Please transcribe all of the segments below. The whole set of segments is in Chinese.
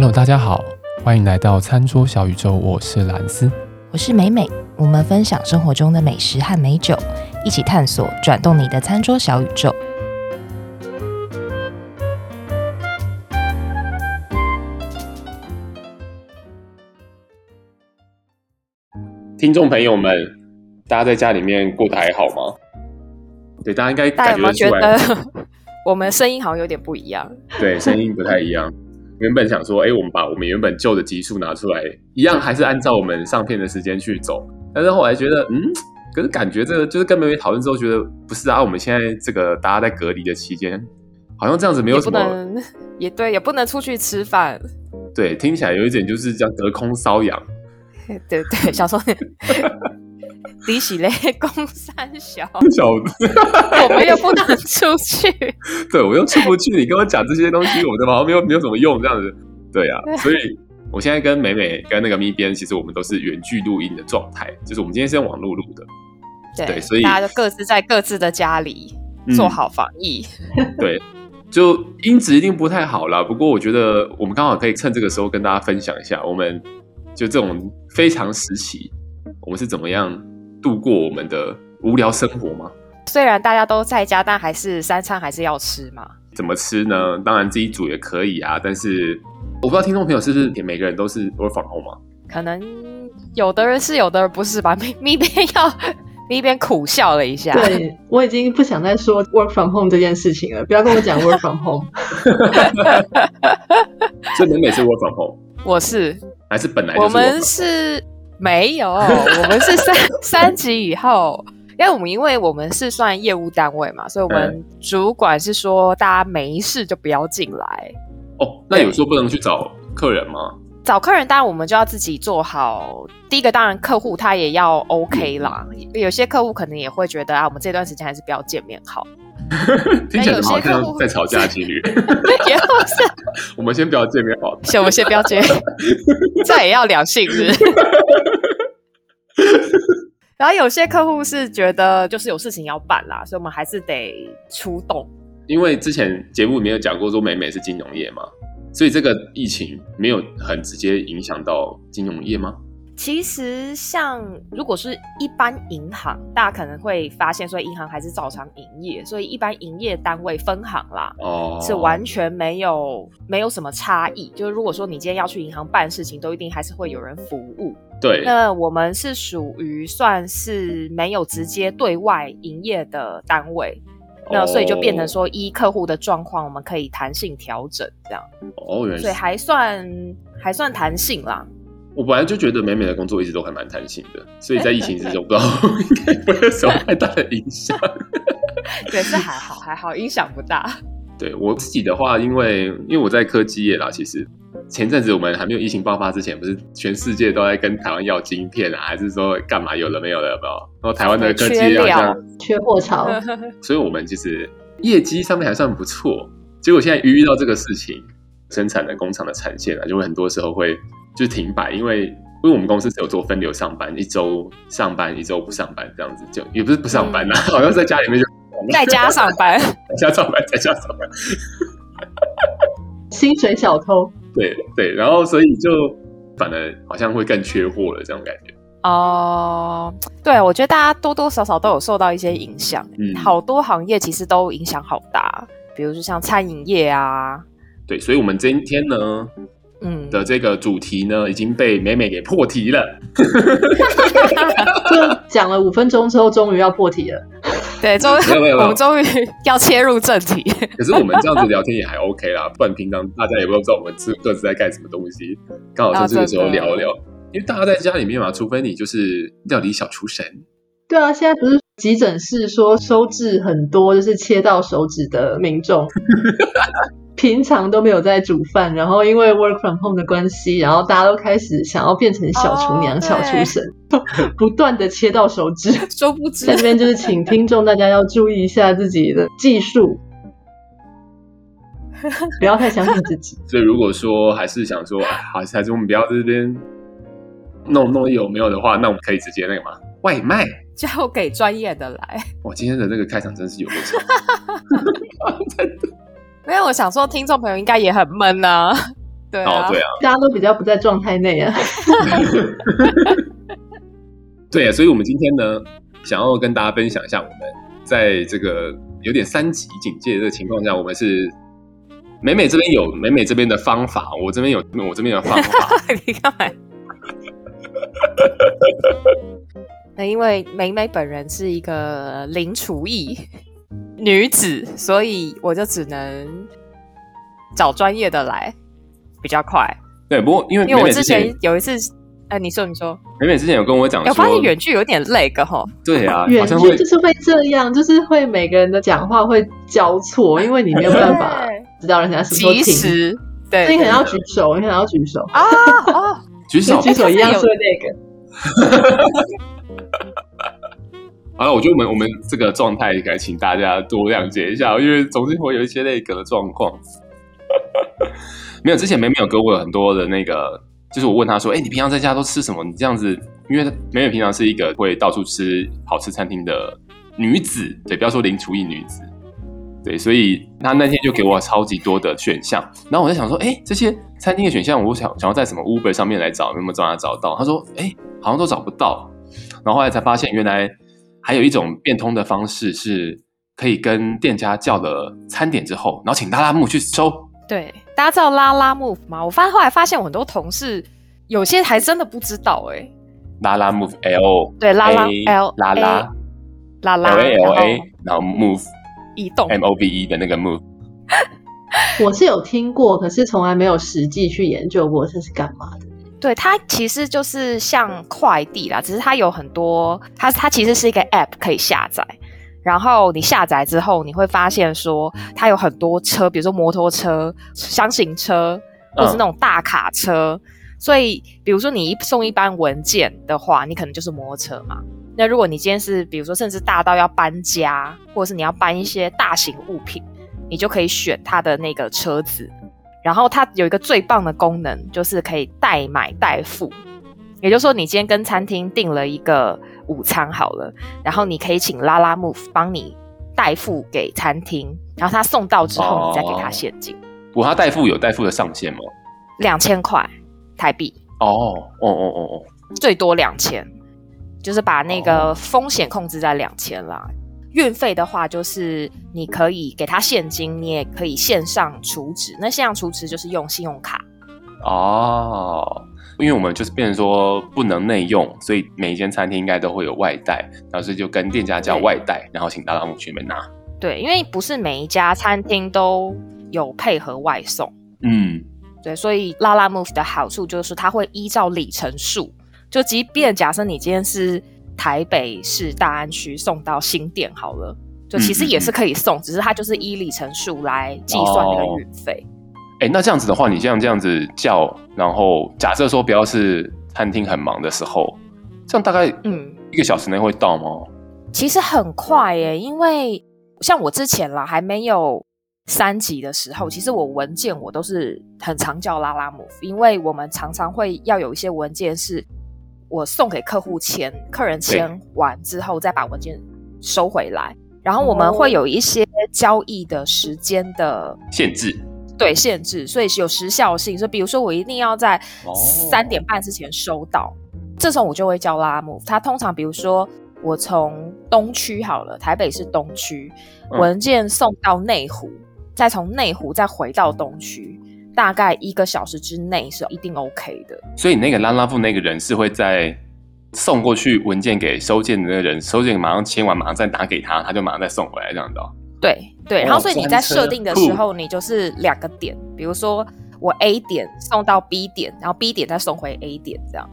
Hello，大家好，欢迎来到餐桌小宇宙，我是兰斯，我是美美，我们分享生活中的美食和美酒，一起探索转动你的餐桌小宇宙。听众朋友们，大家在家里面过得还好吗？对，大家应该感觉得出来，我们声音好像有点不一样。对，声音不太一样。原本想说，哎，我们把我们原本旧的集数拿出来，一样还是按照我们上片的时间去走。但是后来觉得，嗯，可是感觉这个就是跟美美讨论之后，觉得不是啊。我们现在这个大家在隔离的期间，好像这样子没有什么，也，不能也对，也不能出去吃饭。对，听起来有一点就是这样隔空搔痒。对对，小时 候。利息嘞，公三小，小我们又不能出去，对，我又出不去。你跟我讲这些东西，我的好像没有没有什么用，这样子，对啊。所以我现在跟美美跟那个咪边，其实我们都是远距录音的状态，就是我们今天是用网络录的，对，对，所以大家就各自在各自的家里做好防疫。嗯、对，就音质一定不太好啦。不过我觉得我们刚好可以趁这个时候跟大家分享一下，我们就这种非常时期，我们是怎么样。度过我们的无聊生活吗？虽然大家都在家，但还是三餐还是要吃嘛。怎么吃呢？当然自己煮也可以啊。但是我不知道听众朋友是不是每个人都是 work from home 吗？可能有的人是，有的人不是吧。咪咪边要 咪边苦笑了一下。对，我已经不想再说 work from home 这件事情了。不要跟我讲 work from home。所以美美是 work from home，我是还是本来就我们是。没有，我们是三 三级以后，因为我们因为我们是算业务单位嘛，所以我们主管是说大家没事就不要进来。哦，那有时候不能去找客人吗？找客人当然我们就要自己做好。第一个当然客户他也要 OK 啦，嗯、有些客户可能也会觉得啊，我们这段时间还是不要见面好。听起来好像在吵架几率，也不 是。我们先不要见面好，行，我们先不要见面，这也要两性是。然后有些客户是觉得就是有事情要办啦，所以我们还是得出动。因为之前节目里面有讲过说美美是金融业嘛，所以这个疫情没有很直接影响到金融业吗？其实，像如果是一般银行，大家可能会发现，所以银行还是照常营业，所以一般营业单位分行啦，哦，是完全没有没有什么差异。就是如果说你今天要去银行办事情，都一定还是会有人服务。对，那我们是属于算是没有直接对外营业的单位，哦，那所以就变成说依客户的状况，我们可以弹性调整这样。哦，原来是，所以还算还算弹性啦。我本来就觉得美美的工作一直都还蛮弹性的，所以在疫情之中，不知道应该不会有什么太大的影响。对，是还好，还好，影响不大。对我自己的话，因为因为我在科技业啦，其实前阵子我们还没有疫情爆发之前，不是全世界都在跟台湾要晶片啊，还是说干嘛？有了没有了？有没有？然后台湾的科技业好像缺 货潮，所以我们其实业绩上面还算不错。结果现在遇到这个事情，生产的工厂的产线啊，就会很多时候会。就停摆，因为因为我们公司只有做分流上班，一周上班，一周不上班，这样子就也不是不上班呐、啊，嗯、好像在家里面就在家上班，在家上班，在家上班，薪水小偷。对对，然后所以就反而好像会更缺货了，这种感觉。哦、呃，对，我觉得大家多多少少都有受到一些影响，嗯，好多行业其实都影响好大，比如说像餐饮业啊。对，所以我们今天呢。嗯的这个主题呢，已经被美美给破题了。就 讲了五分钟之后，终于要破题了。对，终于我们终于要切入正题。可是我们这样子聊天也还 OK 啦，不然平常大家也不知道我们是各自在干什么东西。刚好在这个时候聊一聊，因为大家在家里面嘛，除非你就是料理小厨神。对啊，现在不是急诊室说收治很多就是切到手指的民众。平常都没有在煮饭，然后因为 work from home 的关系，然后大家都开始想要变成小厨娘、oh, 小厨神，不断的切到手指。殊不知，在这边就是请听众大家要注意一下自己的技术，不要太相信自己。所以如果说还是想说，好，还是我们不要在这边弄弄有没有的话，那我们可以直接那个嘛，外卖交给专业的来。哇，今天的那个开场真是有够长。因为我想说，听众朋友应该也很闷呐、啊。对啊，对啊，大家都比较不在状态内啊。对啊，所以我们今天呢，想要跟大家分享一下，我们在这个有点三级警戒的这个情况下，我们是美美这边有美美这边的方法，我这边有我这边的方法。你干嘛？那因为美美本人是一个零厨艺女子，所以我就只能找专业的来比较快。对，不过因为因为我之前有一次。哎，你说，你说，美美之前有跟我讲，我发现远距有点累个吼。对啊，远距就是会这样，就是会每个人的讲话会交错，因为你没有办法知道人家什么即时。对，所以你可能要举手，你可能要举手啊哦，举手，举手一样说那个。好了，我觉得我们我们这个状态应该请大家多谅解一下，因为总是会有一些那个的状况。没有，之前美美有给我很多的那个。就是我问他说：“哎、你平常在家都吃什么？你这样子，因为美美平常是一个会到处吃好吃餐厅的女子，对，不要说零厨艺女子，对，所以他那天就给我超级多的选项。然后我在想说，哎、欸，这些餐厅的选项，我想想要在什么 Uber 上面来找，有没有办法找到？他说，哎、好像都找不到。然后后来才发现，原来还有一种变通的方式，是可以跟店家叫了餐点之后，然后请拉拉木去收。”对，大家知道拉拉 move 吗？我发现后来发现我很多同事有些还真的不知道哎、欸。拉拉 move L 对拉拉 L 拉拉拉拉 L A L A 然后 move 移动 M O V E 的那个 move。我是有听过，可是从来没有实际去研究过这是干嘛的。对，它其实就是像快递啦，只是它有很多，它它其实是一个 app 可以下载。然后你下载之后，你会发现说它有很多车，比如说摩托车、厢型车，或者是那种大卡车。嗯、所以，比如说你一送一般文件的话，你可能就是摩托车嘛。那如果你今天是比如说甚至大到要搬家，或者是你要搬一些大型物品，你就可以选它的那个车子。然后它有一个最棒的功能，就是可以代买代付。也就是说，你今天跟餐厅订了一个。午餐好了，然后你可以请拉拉 move 帮你代付给餐厅，然后他送到之后，你再给他现金。不过他代付有代付的上限吗？两千块台币。哦哦哦哦哦，最多两千，就是把那个风险控制在两千啦。运费的话，就是你可以给他现金，你也可以线上储值。那线上储值就是用信用卡。哦。因为我们就是变成说不能内用，所以每一间餐厅应该都会有外带，然后所以就跟店家叫外带，然后请拉拉姆去那边拿。对，因为不是每一家餐厅都有配合外送。嗯，对，所以拉拉 move 的好处就是它会依照里程数，就即便假设你今天是台北市大安区送到新店好了，就其实也是可以送，嗯、只是它就是依里程数来计算那个运费。哦哎，那这样子的话，你像这样子叫，然后假设说不要是餐厅很忙的时候，这样大概嗯一个小时内会到吗？嗯、其实很快耶，因为像我之前啦还没有三级的时候，其实我文件我都是很常叫拉拉 move，因为我们常常会要有一些文件是我送给客户签，客人签完之后再把文件收回来，然后我们会有一些交易的时间的限制。对，限制，所以是有时效性。所以比如说，我一定要在三点半之前收到，哦、这时候我就会叫拉姆。他通常，比如说我从东区好了，台北是东区文件送到内湖，嗯、再从内湖再回到东区，大概一个小时之内是一定 OK 的。所以那个拉拉 move 那个人是会在送过去文件给收件的那个人，收件马上签完，马上再拿给他，他就马上再送回来这样的。对对，然后所以你在设定的时候，你就是两个点，比如说我 A 点送到 B 点，然后 B 点再送回 A 点，这样。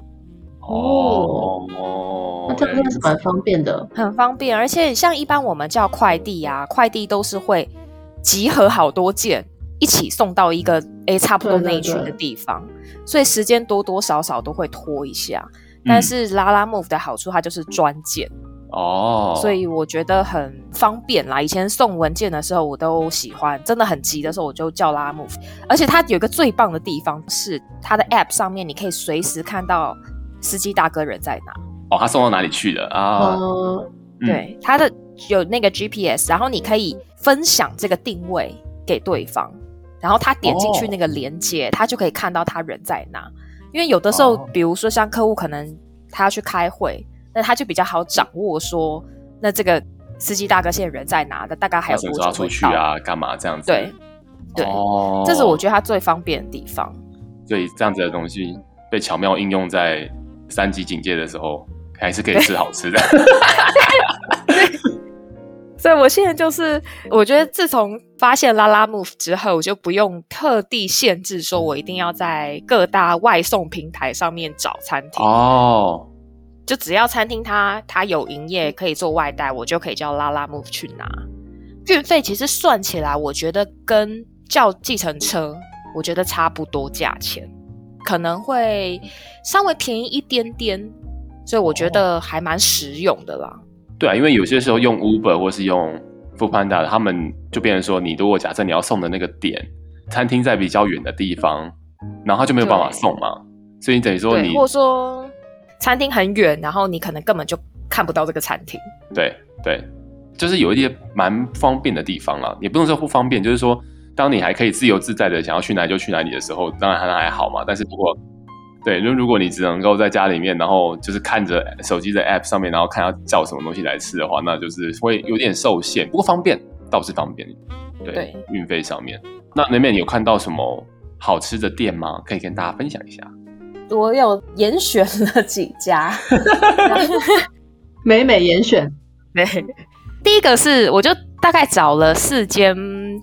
哦哦，那这样真的是蛮方便的，很方便。而且像一般我们叫快递啊，快递都是会集合好多件一起送到一个 A 差不多那一区的地方，对对对，所以时间多多少少都会拖一下。但是拉拉 move 的好处，它就是专件。哦，oh. 所以我觉得很方便啦。以前送文件的时候，我都喜欢，真的很急的时候，我就叫拉 move。而且它有一个最棒的地方是，它的 app 上面你可以随时看到司机大哥人在哪。哦，oh, 他送到哪里去了啊？Oh. 对，它的有那个 GPS，然后你可以分享这个定位给对方。然后他点进去那个连接，他、哦、就可以看到他人在哪。因为有的时候，哦、比如说像客户可能他要去开会，那他就比较好掌握说，那这个司机大哥现在人在哪那，大概还有多久要出去啊？干嘛这样子？对对、哦，这是我觉得他最方便的地方。所以这样子的东西被巧妙应用在三级警戒的时候，还是可以吃好吃的。所以，我现在就是，我觉得自从发现 Lalamove 之后，我就不用特地限制，说我一定要在各大外送平台上面找餐厅哦。就只要餐厅它它有营业可以做外带，我就可以叫 Lalamove 去拿。运费其实算起来，我觉得跟叫计程车，我觉得差不多价钱，可能会稍微便宜一点点。所以我觉得还蛮实用的啦。对啊，因为有些时候用 Uber 或是用 Foodpanda，他们就变成说，你如果假设你要送的那个点餐厅在比较远的地方，然后他就没有办法送嘛，所以你等于说你或者说餐厅很远，然后你可能根本就看不到这个餐厅。对对，就是有一些蛮方便的地方了，也不能说不方便，就是说当你还可以自由自在的想要去哪里就去哪里的时候，当然还还好嘛。但是如果对，就如果你只能够在家里面，然后就是看着手机的 App 上面，然后看要叫什么东西来吃的话，那就是会有点受限。不过方便倒是方便。对，对运费上面。那那边你有看到什么好吃的店吗？可以跟大家分享一下。我有严选了几家，美美严选。对，第一个是我就大概找了四间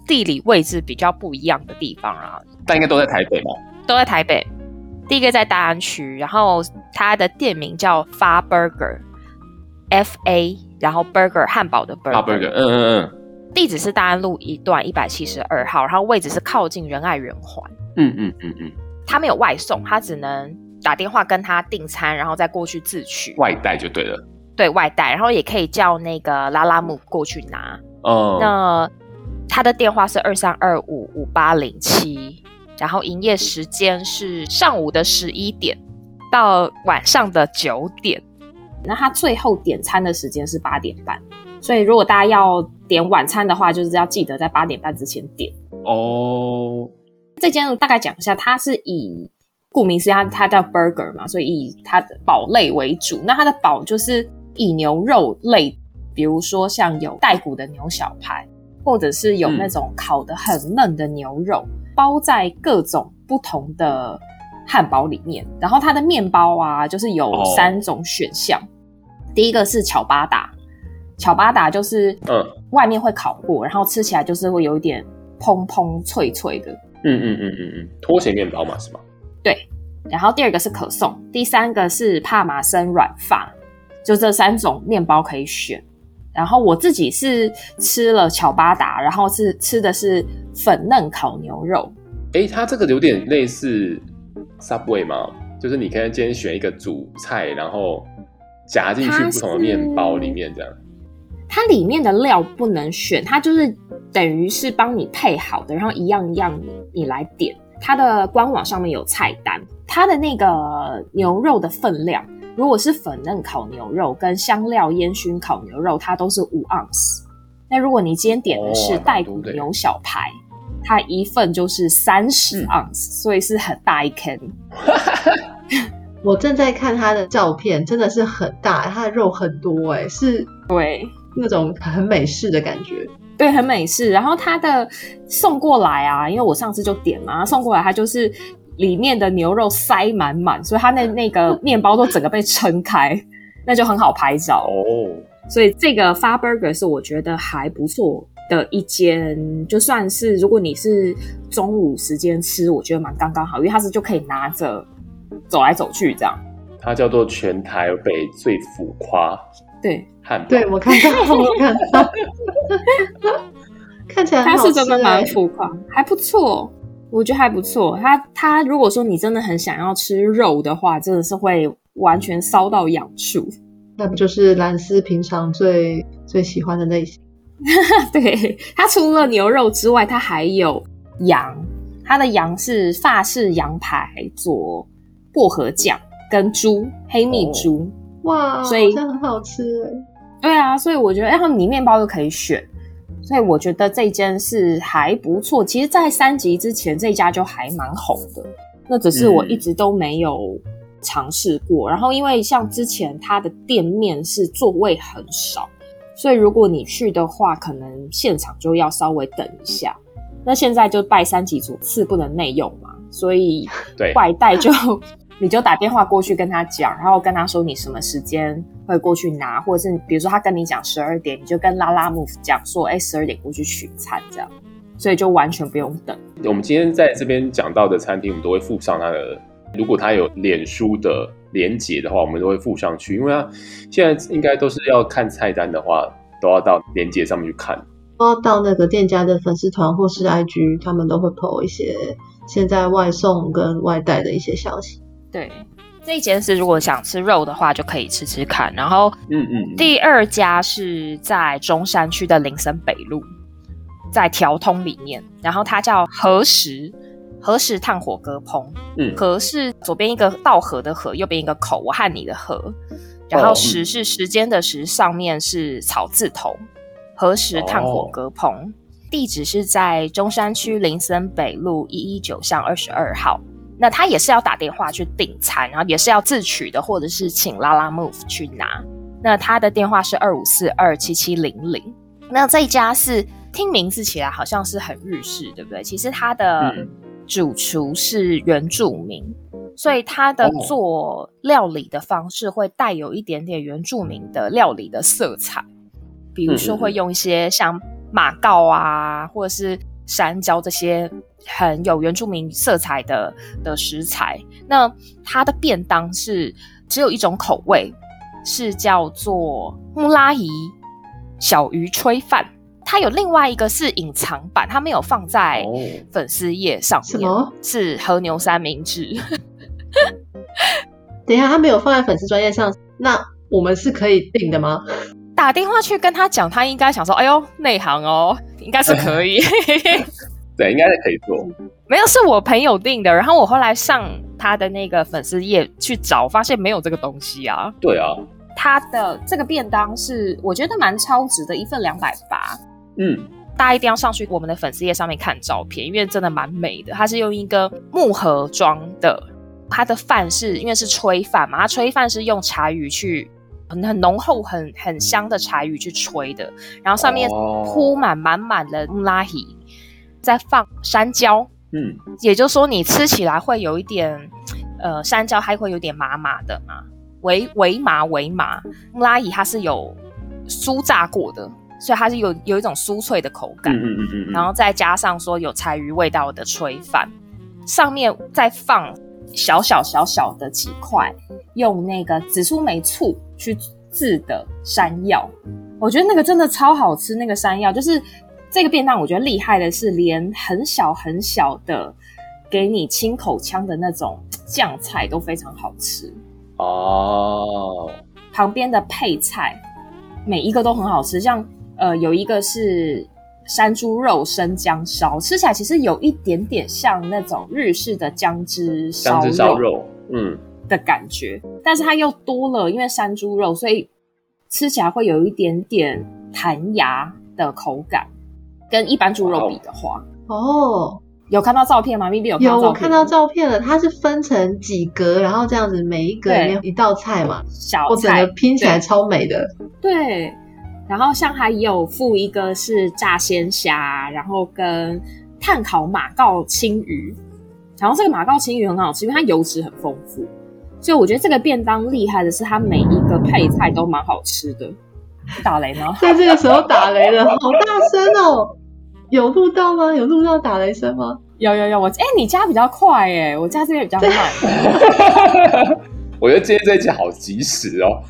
地理位置比较不一样的地方啊，但应该都在台北吗？都在台北。第一个在大安区，然后它的店名叫 Fa Burger，F A，然后 Burger 汉堡的 Burger，嗯嗯嗯，地址是大安路一段一百七十二号，然后位置是靠近仁爱圆环，嗯嗯嗯嗯，他没有外送，他只能打电话跟他订餐，然后再过去自取，外带就对了，对外带，然后也可以叫那个 Lalamove 过去拿，哦，那他的电话是二三二五五八零七。然后营业时间是上午的十一点到晚上的九点，那他最后点餐的时间是八点半，所以如果大家要点晚餐的话，就是要记得在八点半之前点哦。这间大概讲一下，它是以顾名思义，它叫 burger 嘛，所以以它的堡类为主。那它的堡就是以牛肉类，比如说像有带骨的牛小排，或者是有那种烤得很嫩的牛肉。嗯包在各种不同的汉堡里面，然后它的面包啊，就是有三种选项。Oh. 第一个是巧巴达，巧巴达就是嗯，外面会烤过，然后吃起来就是会有一点蓬蓬脆脆的。嗯嗯嗯嗯嗯，拖鞋面包嘛是吗？对。然后第二个是可颂，第三个是帕玛森软发，就这三种面包可以选。然后我自己是吃了巧巴达，然后是吃的是粉嫩烤牛肉。哎，它这个有点类似 Subway 吗？就是你可以今天选一个主菜，然后夹进去不同的面包里面，这样。它里面的料不能选，它就是等于是帮你配好的，然后一样一样你你来点。它的官网上面有菜单，它的那个牛肉的分量。如果是粉嫩烤牛肉跟香料烟熏烤牛肉，它都是五盎司。那如果你今天点的是带骨牛小排，哦、它一份就是三十盎司，所以是很大一坑。我正在看它的照片，真的是很大，它的肉很多，哎，是，对，那种很美式的感觉，对，很美式。然后它的送过来啊，因为我上次就点嘛，送过来它就是。里面的牛肉塞满满，所以它那那个面包都整个被撑开，那就很好拍照哦。所以这个 Fa Burger 是我觉得还不错的一间，就算是如果你是中午时间吃，我觉得蛮刚刚好，因为它是就可以拿着走来走去这样。它叫做全台北最浮夸，对，汉堡，对我看到，我看到，看起来它是真的蛮浮夸，还不错。我觉得还不错。他他如果说你真的很想要吃肉的话，真的是会完全烧到痒处。那不就是兰斯平常最最喜欢的类型？对，它除了牛肉之外，它还有羊。它的羊是法式羊排做薄荷酱，跟猪黑蜜猪。哦、哇，所以这很好吃。对啊，所以我觉得，然后你面包又可以选。所以我觉得这间是还不错。其实，在三级之前，这家就还蛮红的。那只是我一直都没有尝试过。嗯、然后，因为像之前它的店面是座位很少，所以如果你去的话，可能现场就要稍微等一下。那现在就拜三级主次不能内用嘛，所以外带就你就打电话过去跟他讲，然后跟他说你什么时间会过去拿，或者是比如说他跟你讲十二点，你就跟 Lalamove 讲说，哎，十二点过去取餐这样。所以就完全不用等。我们今天在这边讲到的餐厅，我们都会附上他的，如果他有脸书的连接的话，我们都会附上去。因为他现在应该都是要看菜单的话，都要到连接上面去看。都要到那个店家的粉丝团或是 IG，他们都会 po 一些现在外送跟外带的一些消息。对，这一间是如果想吃肉的话，就可以吃吃看。然后，嗯嗯，第二家是在中山区的林森北路。在条通里面，然后它叫何时。何时炭火割烹。嗯，和是左边一个道河的河，右边一个口，我和你的河。然后时是时间的时，上面是草字头。何时炭火割烹，地址是在中山区林森北路一一九巷二十二号。那他也是要打电话去订餐，然后也是要自取的，或者是请 Lalamove 去拿。那他的电话是二五四二七七零零。那这一家是。听名字起来好像是很日式，对不对？其实它的主厨是原住民，嗯、所以他的做料理的方式会带有一点点原住民的料理的色彩，比如说会用一些像马告啊，或者是山椒这些很有原住民色彩的的食材。那它的便当是只有一种口味，是叫做木拉伊小鱼炊饭。它有另外一个是隐藏版，它没有放在粉丝页上面。什么？是和牛三明治？等一下，它没有放在粉丝专页上，那我们是可以订的吗？打电话去跟他讲，他应该想说：“哎呦，内行哦，应该是可以。” 对，应该是可以做。没有，是我朋友订的。然后我后来上他的那个粉丝页去找，发现没有这个东西啊。对啊，他的这个便当是我觉得蛮超值的，一份两百八。嗯，大家一定要上去我们的粉丝页上面看照片，因为真的蛮美的。它是用一个木盒装的，它的饭是因为是炊饭嘛，它炊饭是用柴鱼去很很浓厚、很很香的柴鱼去炊的，然后上面铺满满满的拉希，再放山椒，嗯，也就是说你吃起来会有一点，呃，山椒还会有点麻麻的嘛，微微麻微麻，木拉伊它是有酥炸过的。所以它是有有一种酥脆的口感，嗯嗯嗯嗯，然后再加上说有柴鱼味道的炊饭，上面再放小小小小的几块用那个紫苏梅醋去制的山药，我觉得那个真的超好吃。那个山药就是这个便当，我觉得厉害的是连很小很小的给你清口腔的那种酱菜都非常好吃哦。旁边的配菜每一个都很好吃，像。呃，有一个是山猪肉生姜烧，吃起来其实有一点点像那种日式的姜汁烧肉，烧肉，嗯，的感觉，嗯、但是它又多了，因为山猪肉，所以吃起来会有一点点弹牙的口感，跟一般猪肉比的话，哦，有看到照片吗？咪咪有看到照片？有，我看到照片了，它是分成几格，然后这样子每一格里面一道菜嘛，小菜，我整个拼起来超美的，对。对然后像还有附一个是炸鲜虾，然后跟炭烤马告青鱼，然后这个马告青鱼很好吃，因为它油脂很丰富，所以我觉得这个便当厉害的是它每一个配菜都蛮好吃的。打雷吗？在这个时候打雷了，好大声哦！有录到吗？有录到打雷声吗？有有有，我哎，你家比较快哎，我家这边比较慢。我觉得今天这一集好及时哦。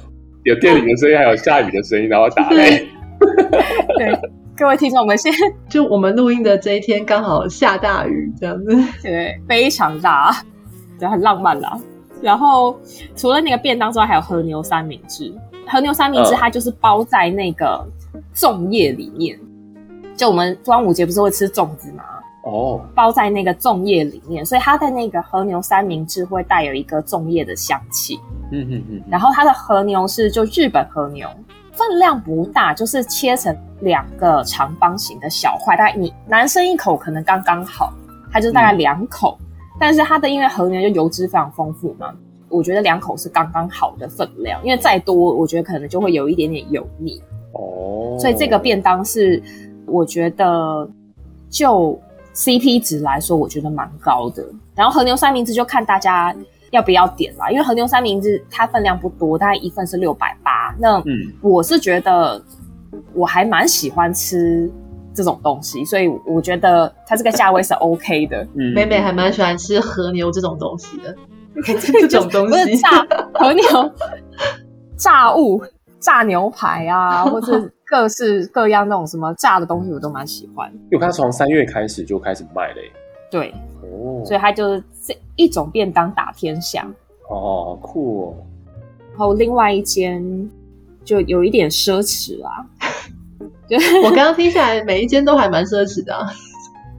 有电铃的声音，还有下雨的声音，然后打雷。对，各位听众，我们先 就我们录音的这一天刚好下大雨，这样子，对，非常大，对，很浪漫啦。然后除了那个便当之外，还有和牛三明治。和牛三明治它就是包在那个粽叶里面，就我们端午节不是会吃粽子吗？哦，包在那个粽叶里面，所以它的那个和牛三明治会带有一个粽叶的香气。嗯嗯嗯。然后它的和牛是就日本和牛，分量不大，就是切成两个长方形的小块，大概你男生一口可能刚刚好，它就大概两口。嗯、但是它的因为和牛就油脂非常丰富嘛，我觉得两口是刚刚好的分量，因为再多我觉得可能就会有一点点油腻哦。所以这个便当是我觉得就 CP 值来说，我觉得蛮高的。然后和牛三明治就看大家要不要点啦，因为和牛三明治它分量不多，大概一份是六百八。那我是觉得我还蛮喜欢吃这种东西，所以我觉得它这个价位是 OK 的。嗯，美美还蛮喜欢吃和牛这种东西的，这种东西炸和牛、炸物、炸牛排啊，或者各式各样那种什么炸的东西，我都蛮喜欢。因为它从三月开始就开始卖嘞。对。所以它就是这一种便当打天下哦，酷哦。然后另外一间就有一点奢侈啦，就我刚刚听下来，每一间都还蛮奢侈的啊。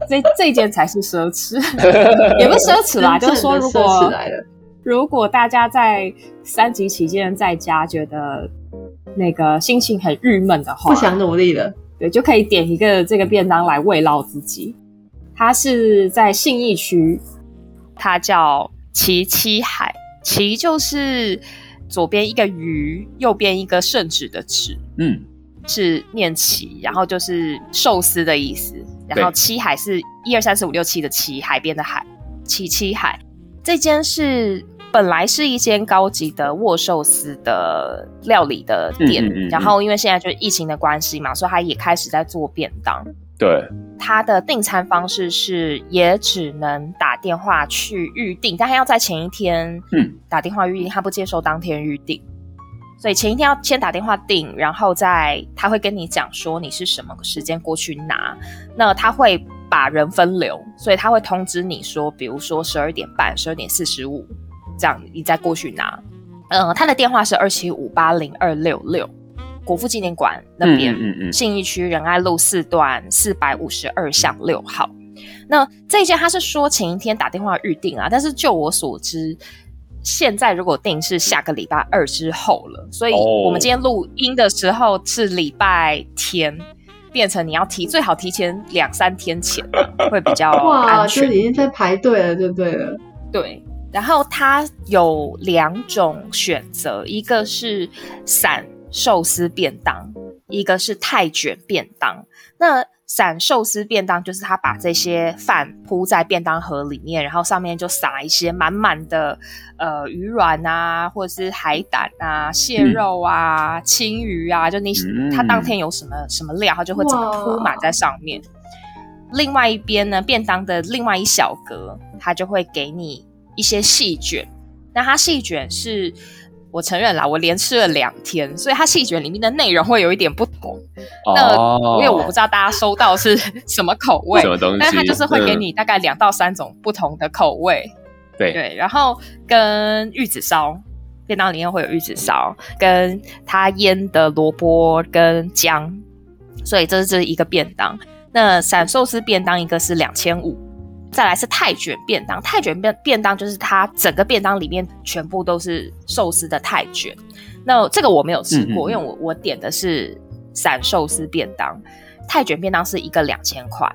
这这间才是奢侈，也不是奢侈啦，就是说如果如果大家在三级期间在家觉得那个心情很郁闷的话，不想努力了，对，就可以点一个这个便当来慰劳自己。它是在信义区，它叫齐七海，齐就是左边一个鱼，右边一个圣旨的旨，嗯，是念齐，然后就是寿司的意思，然后七海是一二三四五六七的七，海边的海，齐七海。这间是本来是一间高级的握寿司的料理的店，嗯嗯嗯嗯，然后因为现在就是疫情的关系嘛，所以他也开始在做便当。对，他的订餐方式是也只能打电话去预定，但他要在前一天嗯。打电话预订，他不接受当天预定，所以前一天要先打电话订，然后再他会跟你讲说你是什么时间过去拿，那他会把人分流，所以他会通知你说，比如说十二点半、十二点四十五这样，你再过去拿。嗯、呃，他的电话是二七五八零二六六。国父纪念馆那边，嗯嗯嗯、信义区仁爱路四段四百五十二巷六号。那这一间他是说前一天打电话预定啊，但是就我所知，现在如果定是下个礼拜二之后了，所以我们今天录音的时候是礼拜天，变成你要提最好提前两三天前会比较。哇，就已经在排队了，就对了。对，然后它有两种选择，一个是散。寿司便当，一个是泰卷便当。那散寿司便当就是他把这些饭铺在便当盒里面，然后上面就撒一些满满的呃鱼卵啊，或者是海胆啊、蟹肉啊、青鱼啊，就你他当天有什么什么料，他就会整个铺满在上面。另外一边呢，便当的另外一小格，他就会给你一些细卷。那它细卷是。我承认啦，我连吃了两天，所以它细卷里面的内容会有一点不同。哦、那因为我不知道大家收到是 什么口味，什么东西，但它就是会给你大概两到三种不同的口味。对、嗯、对，然后跟玉子烧，便当里面会有玉子烧，跟它腌的萝卜跟姜，所以这是这是一个便当。那闪寿司便当一个是两千五。再来是泰卷便当，泰卷便便当就是它整个便当里面全部都是寿司的泰卷。那这个我没有吃过，嗯嗯，因为我我点的是散寿司便当，泰卷便当是一个两千块。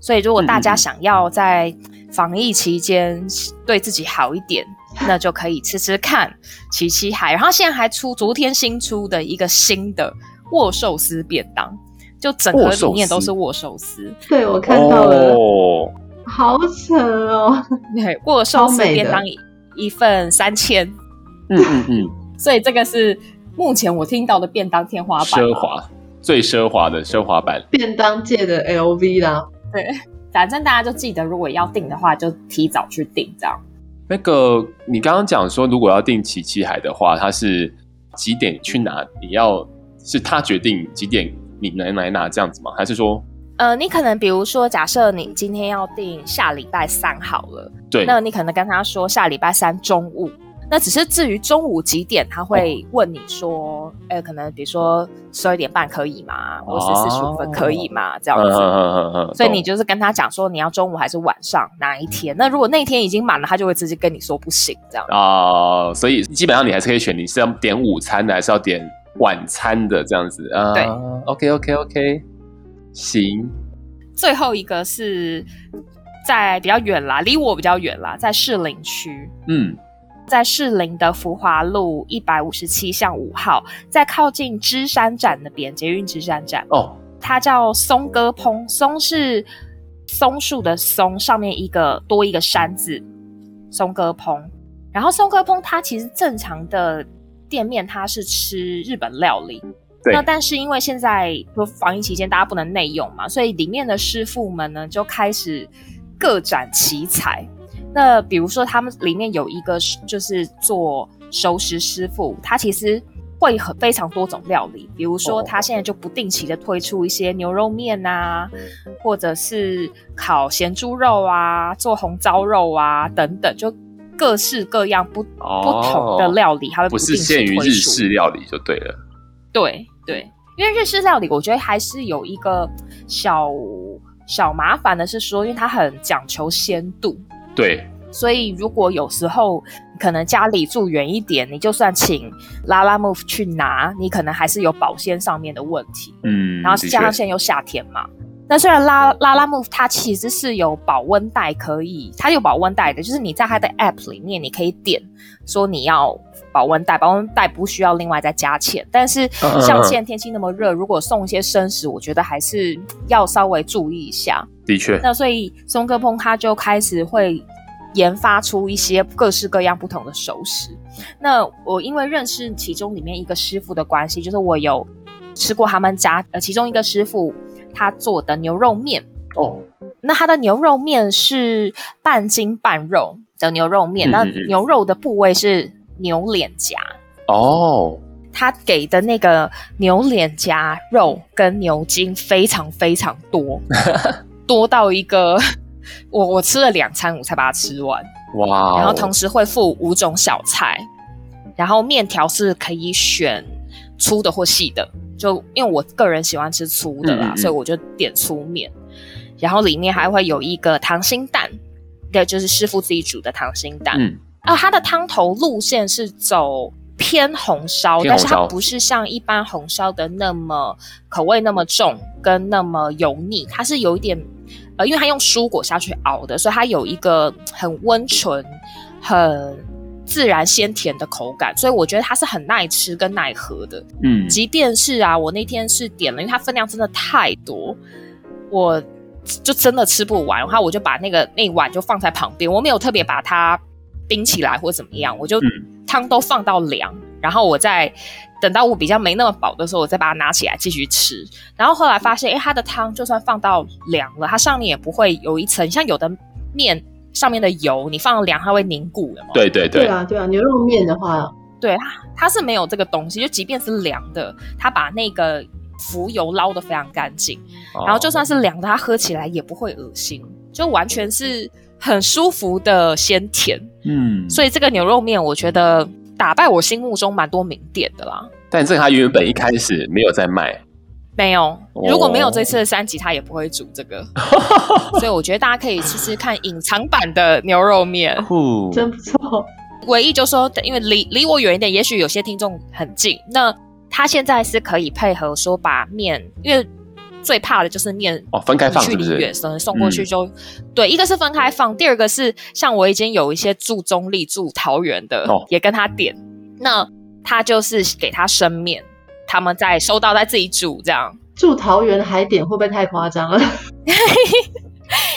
所以如果大家想要在防疫期间对自己好一点，嗯、那就可以吃吃看齐七海。然后现在还出昨天新出的一个新的握寿司便当，就整个里面都是握寿司。对，我看到了。哦好扯哦！对，握寿司便当一一份三千，嗯嗯嗯，所以这个是目前我听到的便当天花板，奢华最奢华的奢华版，便当界的 LV 啦。对，反正大家就记得，如果要订的话，就提早去订这样。那个你刚刚讲说，如果要订齐七海的话，他是几点去拿？你要是他决定几点你能来拿这样子吗？还是说？呃，你可能比如说，假设你今天要订下礼拜三好了，对，那你可能跟他说下礼拜三中午，那只是至于中午几点，他会问你说，哎、哦，可能比如说十二点半可以吗？或是四十五分可以吗？哦、这样子，嗯嗯嗯嗯，所以你就是跟他讲说你要中午还是晚上哪一天？那如果那天已经满了，他就会直接跟你说不行这样。哦，所以基本上你还是可以选，你是要点午餐的，还是要点晚餐的这样子啊。对，OK OK OK，行。最后一个是在比较远啦，离我比较远啦，在士林区。嗯，在士林的福华路一百五十七巷五号，在靠近芝山站那边，捷运芝山站。哦，它叫松哥烹，松是松树的松，上面一个多一个山字，松哥烹。然后松哥烹它其实正常的店面，它是吃日本料理。对那但是因为现在说防疫期间大家不能内用嘛，所以里面的师傅们呢就开始各展奇才。那比如说他们里面有一个就是做熟食师傅，他其实会很非常多种料理，比如说他现在就不定期的推出一些牛肉面啊，或者是烤咸猪肉啊，做红烧肉啊等等，就各式各样不不同的料理，他。不是限于日式料理就对了。对。对，因为日式料理，我觉得还是有一个小小麻烦的，是说，因为它很讲求鲜度。对，所以如果有时候可能家里住远一点，你就算请 Lalamove 去拿，你可能还是有保鲜上面的问题。嗯，然后加上现在又夏天嘛。那虽然拉拉拉 move 它其实是有保温袋可以，它有保温袋的，就是你在它的 app 里面你可以点说你要保温袋，保温袋不需要另外再加钱。但是像现在天气那么热，如果送一些生食，我觉得还是要稍微注意一下。的确，那所以松哥烹他就开始会研发出一些各式各样不同的熟食。那我因为认识其中里面一个师傅的关系，就是我有吃过他们家呃其中一个师傅。他做的牛肉面哦，那他的牛肉面是半筋半肉的牛肉面，嗯、那牛肉的部位是牛脸颊哦。他给的那个牛脸颊肉跟牛筋非常非常多，多到一个我我吃了两餐我才把它吃完哇、哦！然后同时会附五种小菜，然后面条是可以选粗的或细的。就因为我个人喜欢吃粗的啦，嗯嗯，所以我就点粗面，然后里面还会有一个溏心蛋，对，就是师傅自己煮的溏心蛋。嗯，啊，它的汤头路线是走偏红烧，但是它不是像一般红烧的那么口味那么重，跟那么油腻，它是有一点，呃，因为它用蔬果下去熬的，所以它有一个很温醇、很。自然鲜甜的口感，所以我觉得它是很耐吃跟耐喝的。嗯，即便是啊，我那天是点了，因为它分量真的太多，我就真的吃不完，然后我就把那个那碗就放在旁边，我没有特别把它冰起来或怎么样，我就汤都放到凉，然后我再等到我比较没那么饱的时候，我再把它拿起来继续吃。然后后来发现，哎，它的汤就算放到凉了，它上面也不会有一层像有的面。上面的油你放凉，它会凝固的嘛？对对对，对啊对啊，牛肉面的话，对它它是没有这个东西，就即便是凉的，它把那个浮油捞得非常干净，哦，然后就算是凉的，它喝起来也不会恶心，就完全是很舒服的鲜甜。嗯，所以这个牛肉面我觉得打败我心目中蛮多名店的啦。但这个它原本一开始没有在卖。没有，如果没有这次的三级，他也不会煮这个，所以我觉得大家可以试试看隐藏版的牛肉面，真不错。唯一就是说，因为离离我远一点，也许有些听众很近，那他现在是可以配合说把面，因为最怕的就是面哦分开放是不是？远送过去就、嗯、对，一个是分开放，第二个是像我已经有一些住中立、住桃园的、哦，也跟他点，那他就是给他生面。他们在收到，再自己煮这样。住桃园海点会不会太夸张了？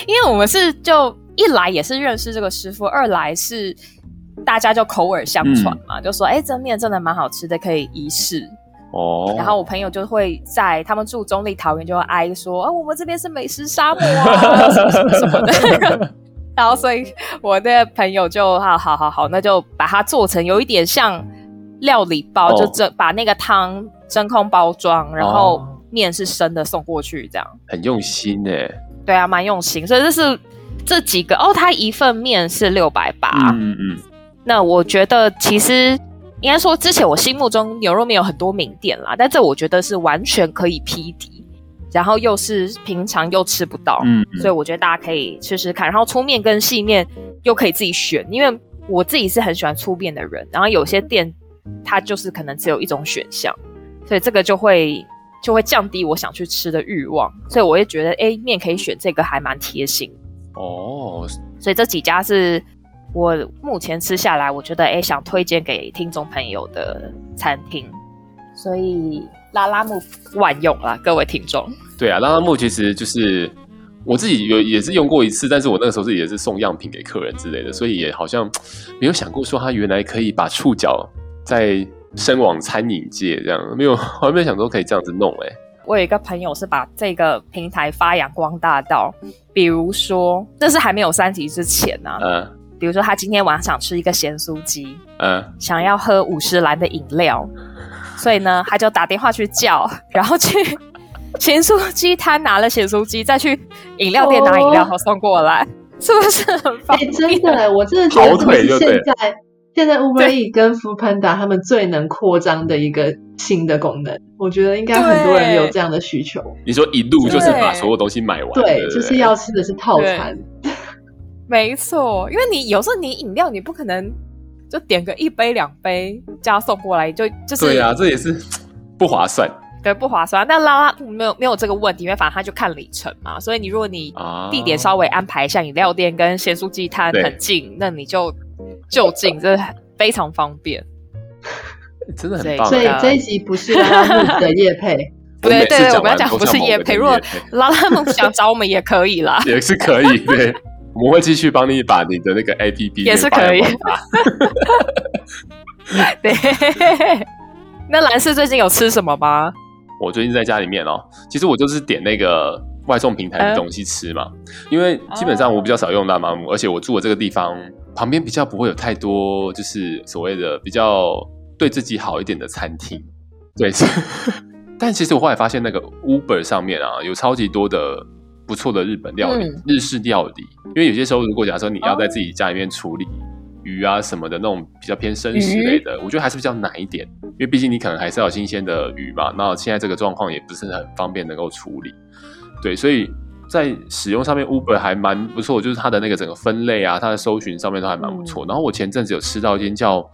因为我们是就一来也是认识这个师傅，二来是大家就口耳相传嘛，嗯、就说哎，这面真的蛮好吃的，可以一试哦。然后我朋友就会在他们住中立桃园就会哀说，啊，我们这边是美食沙漠啊，什么什么什么的。然后所以我的朋友就好好好好，那就把它做成有一点像料理包，哦、就这把那个汤。真空包装，然后面是生的送过去，这样、哦、很用心呢。对啊，蛮用心。所以这是这几个哦，它一份面是六百八。嗯嗯。那我觉得其实应该说，之前我心目中牛肉面有很多名店啦，但这我觉得是完全可以匹敌，然后又是平常又吃不到，嗯，嗯，所以我觉得大家可以试试看。然后粗面跟细面又可以自己选，因为我自己是很喜欢粗面的人，然后有些店它就是可能只有一种选项。所以这个就会就会降低我想去吃的欲望，所以我也觉得，哎，面可以选这个还蛮贴心哦。所以这几家是我目前吃下来，我觉得哎，想推荐给听众朋友的餐厅。所以拉拉木万用啦，各位听众。对啊，拉拉木其实就是我自己有也是用过一次，但是我那个时候是也是送样品给客人之类的，所以也好像没有想过说它原来可以把触角在伸往餐饮界这样，没有，我还没有想说可以这样子弄哎、欸。我有一个朋友是把这个平台发扬光大到，比如说这是还没有三级之前呢、啊，嗯，比如说他今天晚上想吃一个咸酥鸡，嗯，想要喝五十兰的饮料。所以呢，他就打电话去叫，然后去 咸酥鸡摊拿了咸酥鸡，再去饮料店拿饮料，后送过来，是不是很方便？欸、真的，我真的觉得现在现在 Uber Eats 跟 Foodpanda 他们最能扩张的一个新的功能。我觉得应该很多人有这样的需求。你说一路就是把所有东西买完，对，对对就是要吃的是套餐。没错，因为你有时候你饮料你不可能。就点个一杯两杯，加送过来就就是对啊，这也是 不划算，对，不划算。但拉拉没有没有这个问题，因为反正他就看里程嘛，所以你如果你地点稍微安排一下，饮料店跟咸酥鸡摊很近，那你就就近，这非常方便，真的很棒。所以这一集不是拉拉木的 夜配，对对对，我们要讲不是夜配，如果拉拉木想找我们也可以啦，也是可以，对。我们会继续帮你把你的那个 APP 也是可以。对，那兰氏最近有吃什么吗？我最近在家里面哦，其实我就是点那个外送平台的东西吃嘛，嗯、因为基本上我比较少用拉玛姆，而且我住的这个地方旁边比较不会有太多就是所谓的比较对自己好一点的餐厅。对，但其实我后来发现那个 Uber 上面啊，有超级多的。不错的日本料理，嗯、日式料理。因为有些时候，如果假设你要在自己家里面处理鱼啊什么的那种比较偏生食类的，我觉得还是比较难一点。因为毕竟你可能还是要有新鲜的鱼嘛。那现在这个状况也不是很方便能够处理。对，所以在使用上面，Uber 还蛮不错，就是它的那个整个分类啊，它的搜寻上面都还蛮不错。嗯、然后我前阵子有吃到一间叫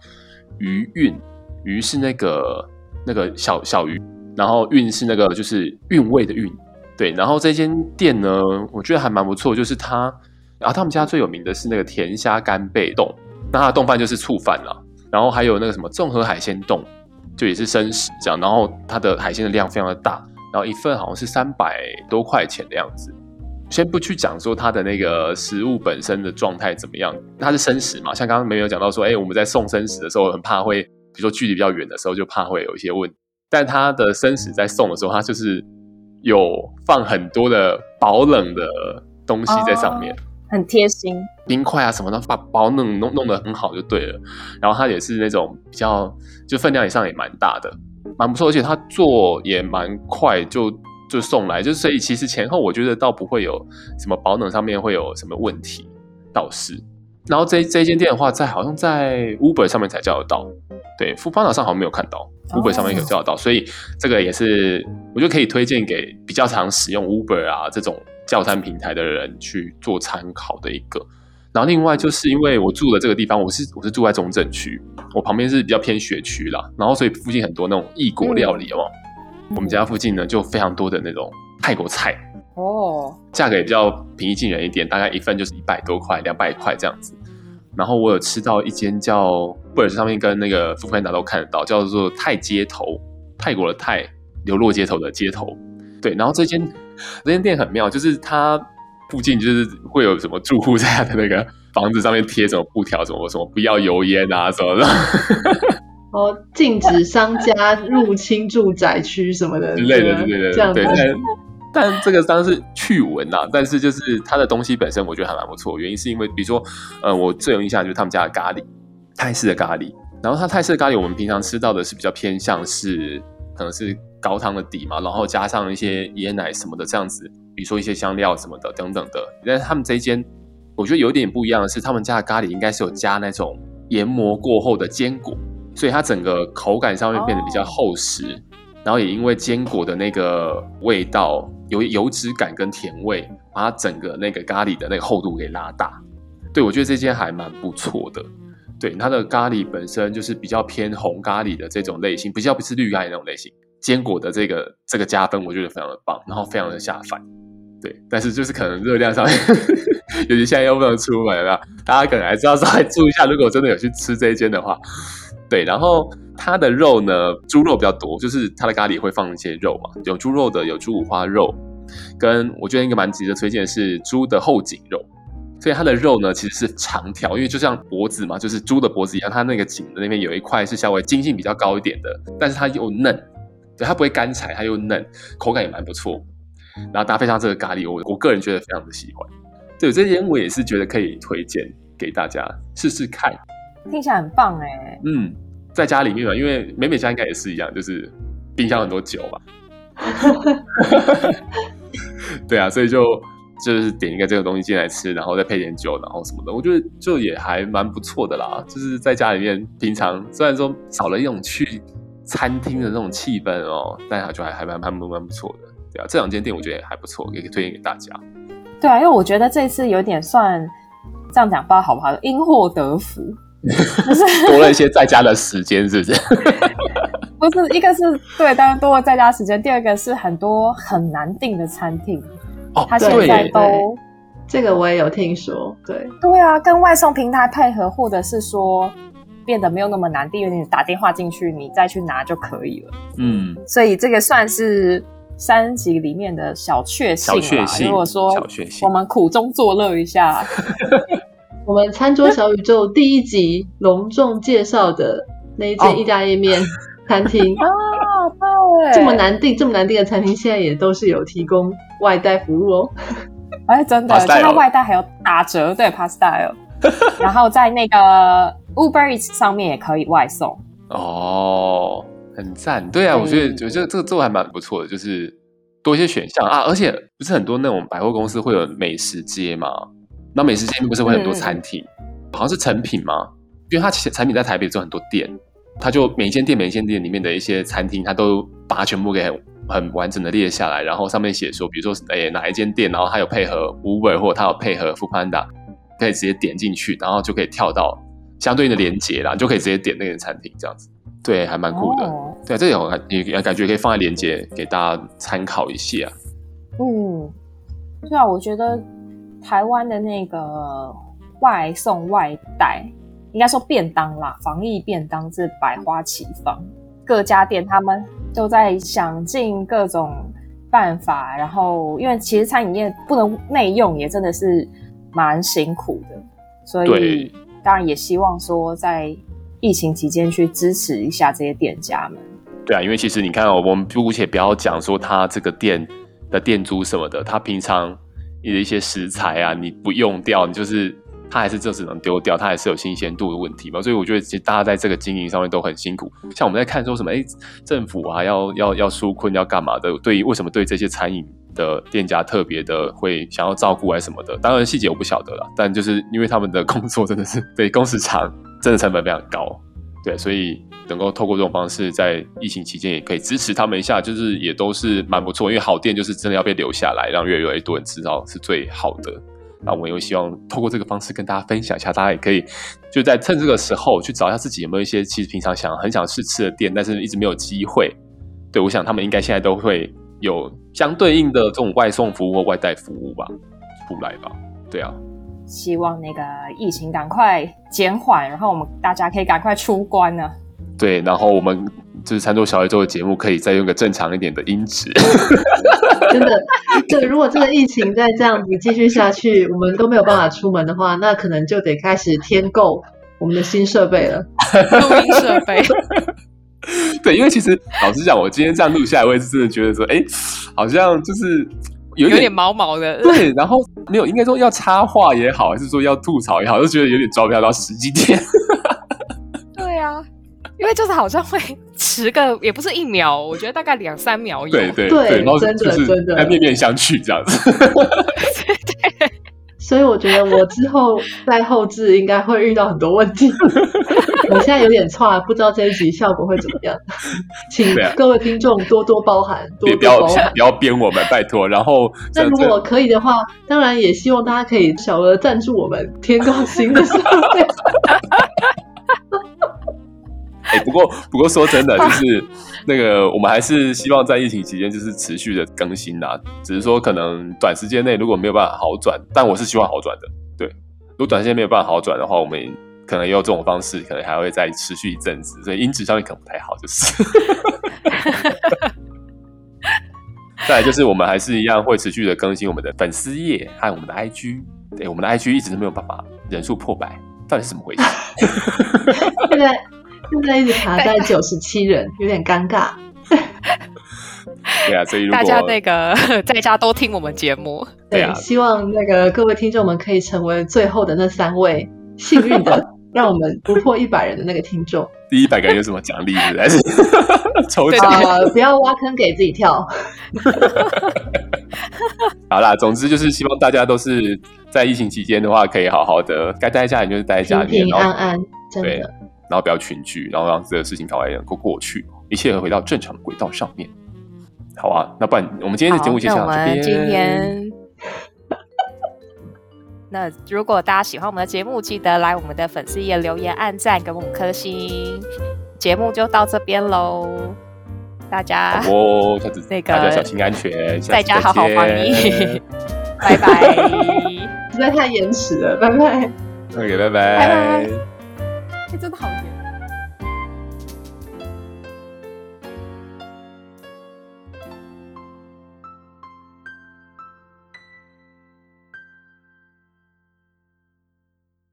鱼韵，鱼是那个那个小小鱼，然后韵是那个就是韵味的韵。对，然后这间店呢，我觉得还蛮不错，就是它，然后他们家最有名的是那个甜虾干贝冻，那它的冻饭就是醋饭了，然后还有那个什么综合海鲜冻，就也是生食这样，然后它的海鲜的量非常的大，然后一份好像是三百多块钱的样子。先不去讲说它的那个食物本身的状态怎么样，它是生食嘛，像刚刚没有讲到说，哎，我们在送生食的时候很怕会，比如说距离比较远的时候就怕会有一些问题，但它的生食在送的时候，它就是。有放很多的保冷的东西在上面，哦、很贴心，冰块啊什么的，把保冷弄弄得很好就对了。然后它也是那种比较，就分量以上也蛮大的，蛮不错，而且它做也蛮快就，就就送来，就所以其实前后我觉得倒不会有什么保暖上面会有什么问题，倒是。然后这这间店的话，在好像在 Uber 上面才叫得到，对，Foodpanda 上好像没有看到，Uber 上面有叫得到，哦、所以这个也是我觉得可以推荐给比较常使用 Uber 啊这种叫餐平台的人去做参考的一个。然后另外就是因为我住的这个地方，我是我是住在中正区，我旁边是比较偏学区啦，然后所以附近很多那种异国料理哦，嗯、我们家附近呢就非常多的那种泰国菜。哦，价格也比较平易近人一点，大概一份就是一百多块、两百块这样子。然后我有吃到一间叫 Uber 上面跟那个 Foodpanda 都看得到，叫做泰街头，泰国的泰，流落街头的街头。对，然后这间 这间店很妙，就是它附近就是会有什么住户在他的那个房子上面贴什么布条，什么什么不要油烟啊什么的。哦，禁止商家入侵住宅区什么的之类的，之类的，这样子。但这个当然是趣闻呐，但是就是它的东西本身，我觉得还蛮不错。原因是因为，比如说，呃，我最有印象就是他们家的咖喱，泰式的咖喱。然后它泰式的咖喱，我们平常吃到的是比较偏向是可能是高汤的底嘛，然后加上一些椰奶什么的这样子，比如说一些香料什么的等等的。但是他们这一间，我觉得有点不一样的是，他们家的咖喱应该是有加那种研磨过后的坚果，所以它整个口感上面变得比较厚实。Oh. 然后也因为坚果的那个味道，有油脂感跟甜味，把它整个那个咖喱的那个厚度给拉大。对，我觉得这间还蛮不错的。对，它的咖喱本身就是比较偏红咖喱的这种类型，比较不是绿咖喱那种类型。坚果的这个这个加分，我觉得非常的棒，然后非常的下饭。对，但是就是可能热量上面，尤其现在又不能出门了，大家可能还是要稍微注意一下。如果真的有去吃这一间的话，对，然后它的肉呢，猪肉比较多，就是它的咖喱会放一些肉嘛，有猪肉的，有猪五花肉，跟我觉得一个蛮值得推荐的是猪的后颈肉，所以它的肉呢其实是长条，因为就像脖子嘛，就是猪的脖子一样，它那个颈的那边有一块是稍微筋性比较高一点的，但是它又嫩，对，它不会干柴，它又嫩，口感也蛮不错。然后搭配上这个咖喱，我我个人觉得非常的喜欢。对，这间我也是觉得可以推荐给大家试试看。听起来很棒哎。嗯，在家里面嘛，因为美美家应该也是一样，就是冰箱很多酒嘛。对啊，所以就就是点一个这个东西进来吃，然后再配点酒，然后什么的，我觉得就也还蛮不错的啦。就是在家里面，平常虽然说少了一种去餐厅的那种气氛哦，但它就还还蛮蛮蛮不错的。对啊，这两间店我觉得也还不错，也可以推荐给大家。对啊，因为我觉得这次有点算这样讲，不知道好不好？因祸得福，就是 多了一些在家的时间，是不是？不是，一个是对，当然多了在家时间。第二个是很多很难订的餐厅，哦，他现在都这个我也有听说。对，对啊，跟外送平台配合，或者是说变得没有那么难订，因为你打电话进去，你再去拿就可以了。嗯，所以这个算是。三集里面的小确幸，小确幸。如果说我们苦中作乐一下，我们餐桌小宇宙第一集隆重介绍的那一间意大利面餐厅 啊，这么难订、这么难订的餐厅，现在也都是有提供外带服务哦。哎，真的，现在外带还有打折，对，Pastyle。然后在那个 Uber Eats 上面也可以外送哦。很赞，对啊，我觉得觉得这这个做还蛮不错的，就是多一些选项啊，而且不是很多那种百货公司会有美食街吗？那美食街不是会很多餐厅，嗯、好像是成品吗？因为它其实产品在台北做很多店，它就每一间店每一间店里面的一些餐厅，它都把它全部给很，很完整的列下来，然后上面写说，比如说哎哪一间店，然后它有配合 Uber 或者它有配合 Foodpanda，可以直接点进去，然后就可以跳到相对应的连接啦，你就可以直接点那个餐厅这样子。对，还蛮酷的。哦、对，这种也也感觉可以放在链接给大家参考一下。嗯，对啊，我觉得台湾的那个外送外带，应该说便当啦，防疫便当是百花齐放，各家店他们都在想尽各种办法。然后，因为其实餐饮业不能内用，也真的是蛮辛苦的，所以当然也希望说在。疫情期间去支持一下这些店家们。对啊，因为其实你看，我们姑且不要讲说他这个店的店租什么的，他平常你的一些食材啊，你不用掉，你就是它还是就只能丢掉，它还是有新鲜度的问题嘛。所以我觉得其实大家在这个经营上面都很辛苦。像我们在看说什么，哎，政府啊要要要纾困要干嘛的？对于为什么对这些餐饮的店家特别的会想要照顾还是什么的？当然细节我不晓得了，但就是因为他们的工作真的是对工时长。真的成本非常高，对，所以能够透过这种方式，在疫情期间也可以支持他们一下，就是也都是蛮不错。因为好店就是真的要被留下来，让越来越多人知道是最好的。那我们又希望透过这个方式跟大家分享一下，大家也可以就在趁这个时候去找一下自己有没有一些其实平常想很想试吃的店，但是一直没有机会。对，我想他们应该现在都会有相对应的这种外送服务或外带服务吧，出来吧，对啊。希望那个疫情赶快减缓，然后我们大家可以赶快出关呢。对，然后我们就是餐桌小宇宙的节目，可以再用个正常一点的音质。真的，对，如果这个疫情再这样子继续下去，我们都没有办法出门的话，那可能就得开始添购我们的新设备了，录音设备。对，因为其实老实讲，我今天这样录下来，我也是真的觉得说，哎，好像就是。有点，有点毛毛的，对，然后没有，应该说要插话也好，还是说要吐槽也好，就觉得有点招不到十几点。因为就是好像会 迟个，也不是一秒，我觉得大概两三秒有。对对对，然后就是在面面相觑这样子。对。所以我觉得我之后在后置应该会遇到很多问题。我现在有点差，不知道这一集效果会怎么样，请各位听众多多包涵，多多包涵，不要编我们，拜托。然后，那如果可以的话，当然也希望大家可以小额赞助我们，添购新的设备。不过不过说真的，就是那个我们还是希望在疫情期间就是持续的更新呐。只是说可能短时间内如果没有办法好转，但我是希望好转的。对，如果短时间没有办法好转的话，我们可能也有这种方式，可能还会再持续一阵子。所以音质上面可能不太好，就是。再来就是我们还是一样会持续的更新我们的粉丝页和我们的 IG。对，我们的 IG 一直都没有办法人数破百，到底是怎么回事？对 现在一直卡在九十七人，有点尴尬。对啊，所以如果大家那个 在家都听我们节目，对，对啊，希望那个各位听众们可以成为最后的那三位幸运的，让我们不破一百人的那个听众。第一百个人有什么奖励？还是 抽奖？呃，不要挖坑给自己跳。好啦，总之就是希望大家都是在疫情期间的话，可以好好的该待在家里就是待在家里，平平安安，真的。对，然后不要群聚，然后让这个事情赶快能够过去，一切回到正常的轨道上面。好啊，那不然我们今天的节目就先到这边。今天，那如果大家喜欢我们的节目，记得来我们的粉丝页留言、按赞，给我们五颗星。节目就到这边喽。大家哦，那个大家小心安全，在家好好防疫，拜拜。实在太延迟了，拜拜。OK，拜拜。拜拜。哎，真的好。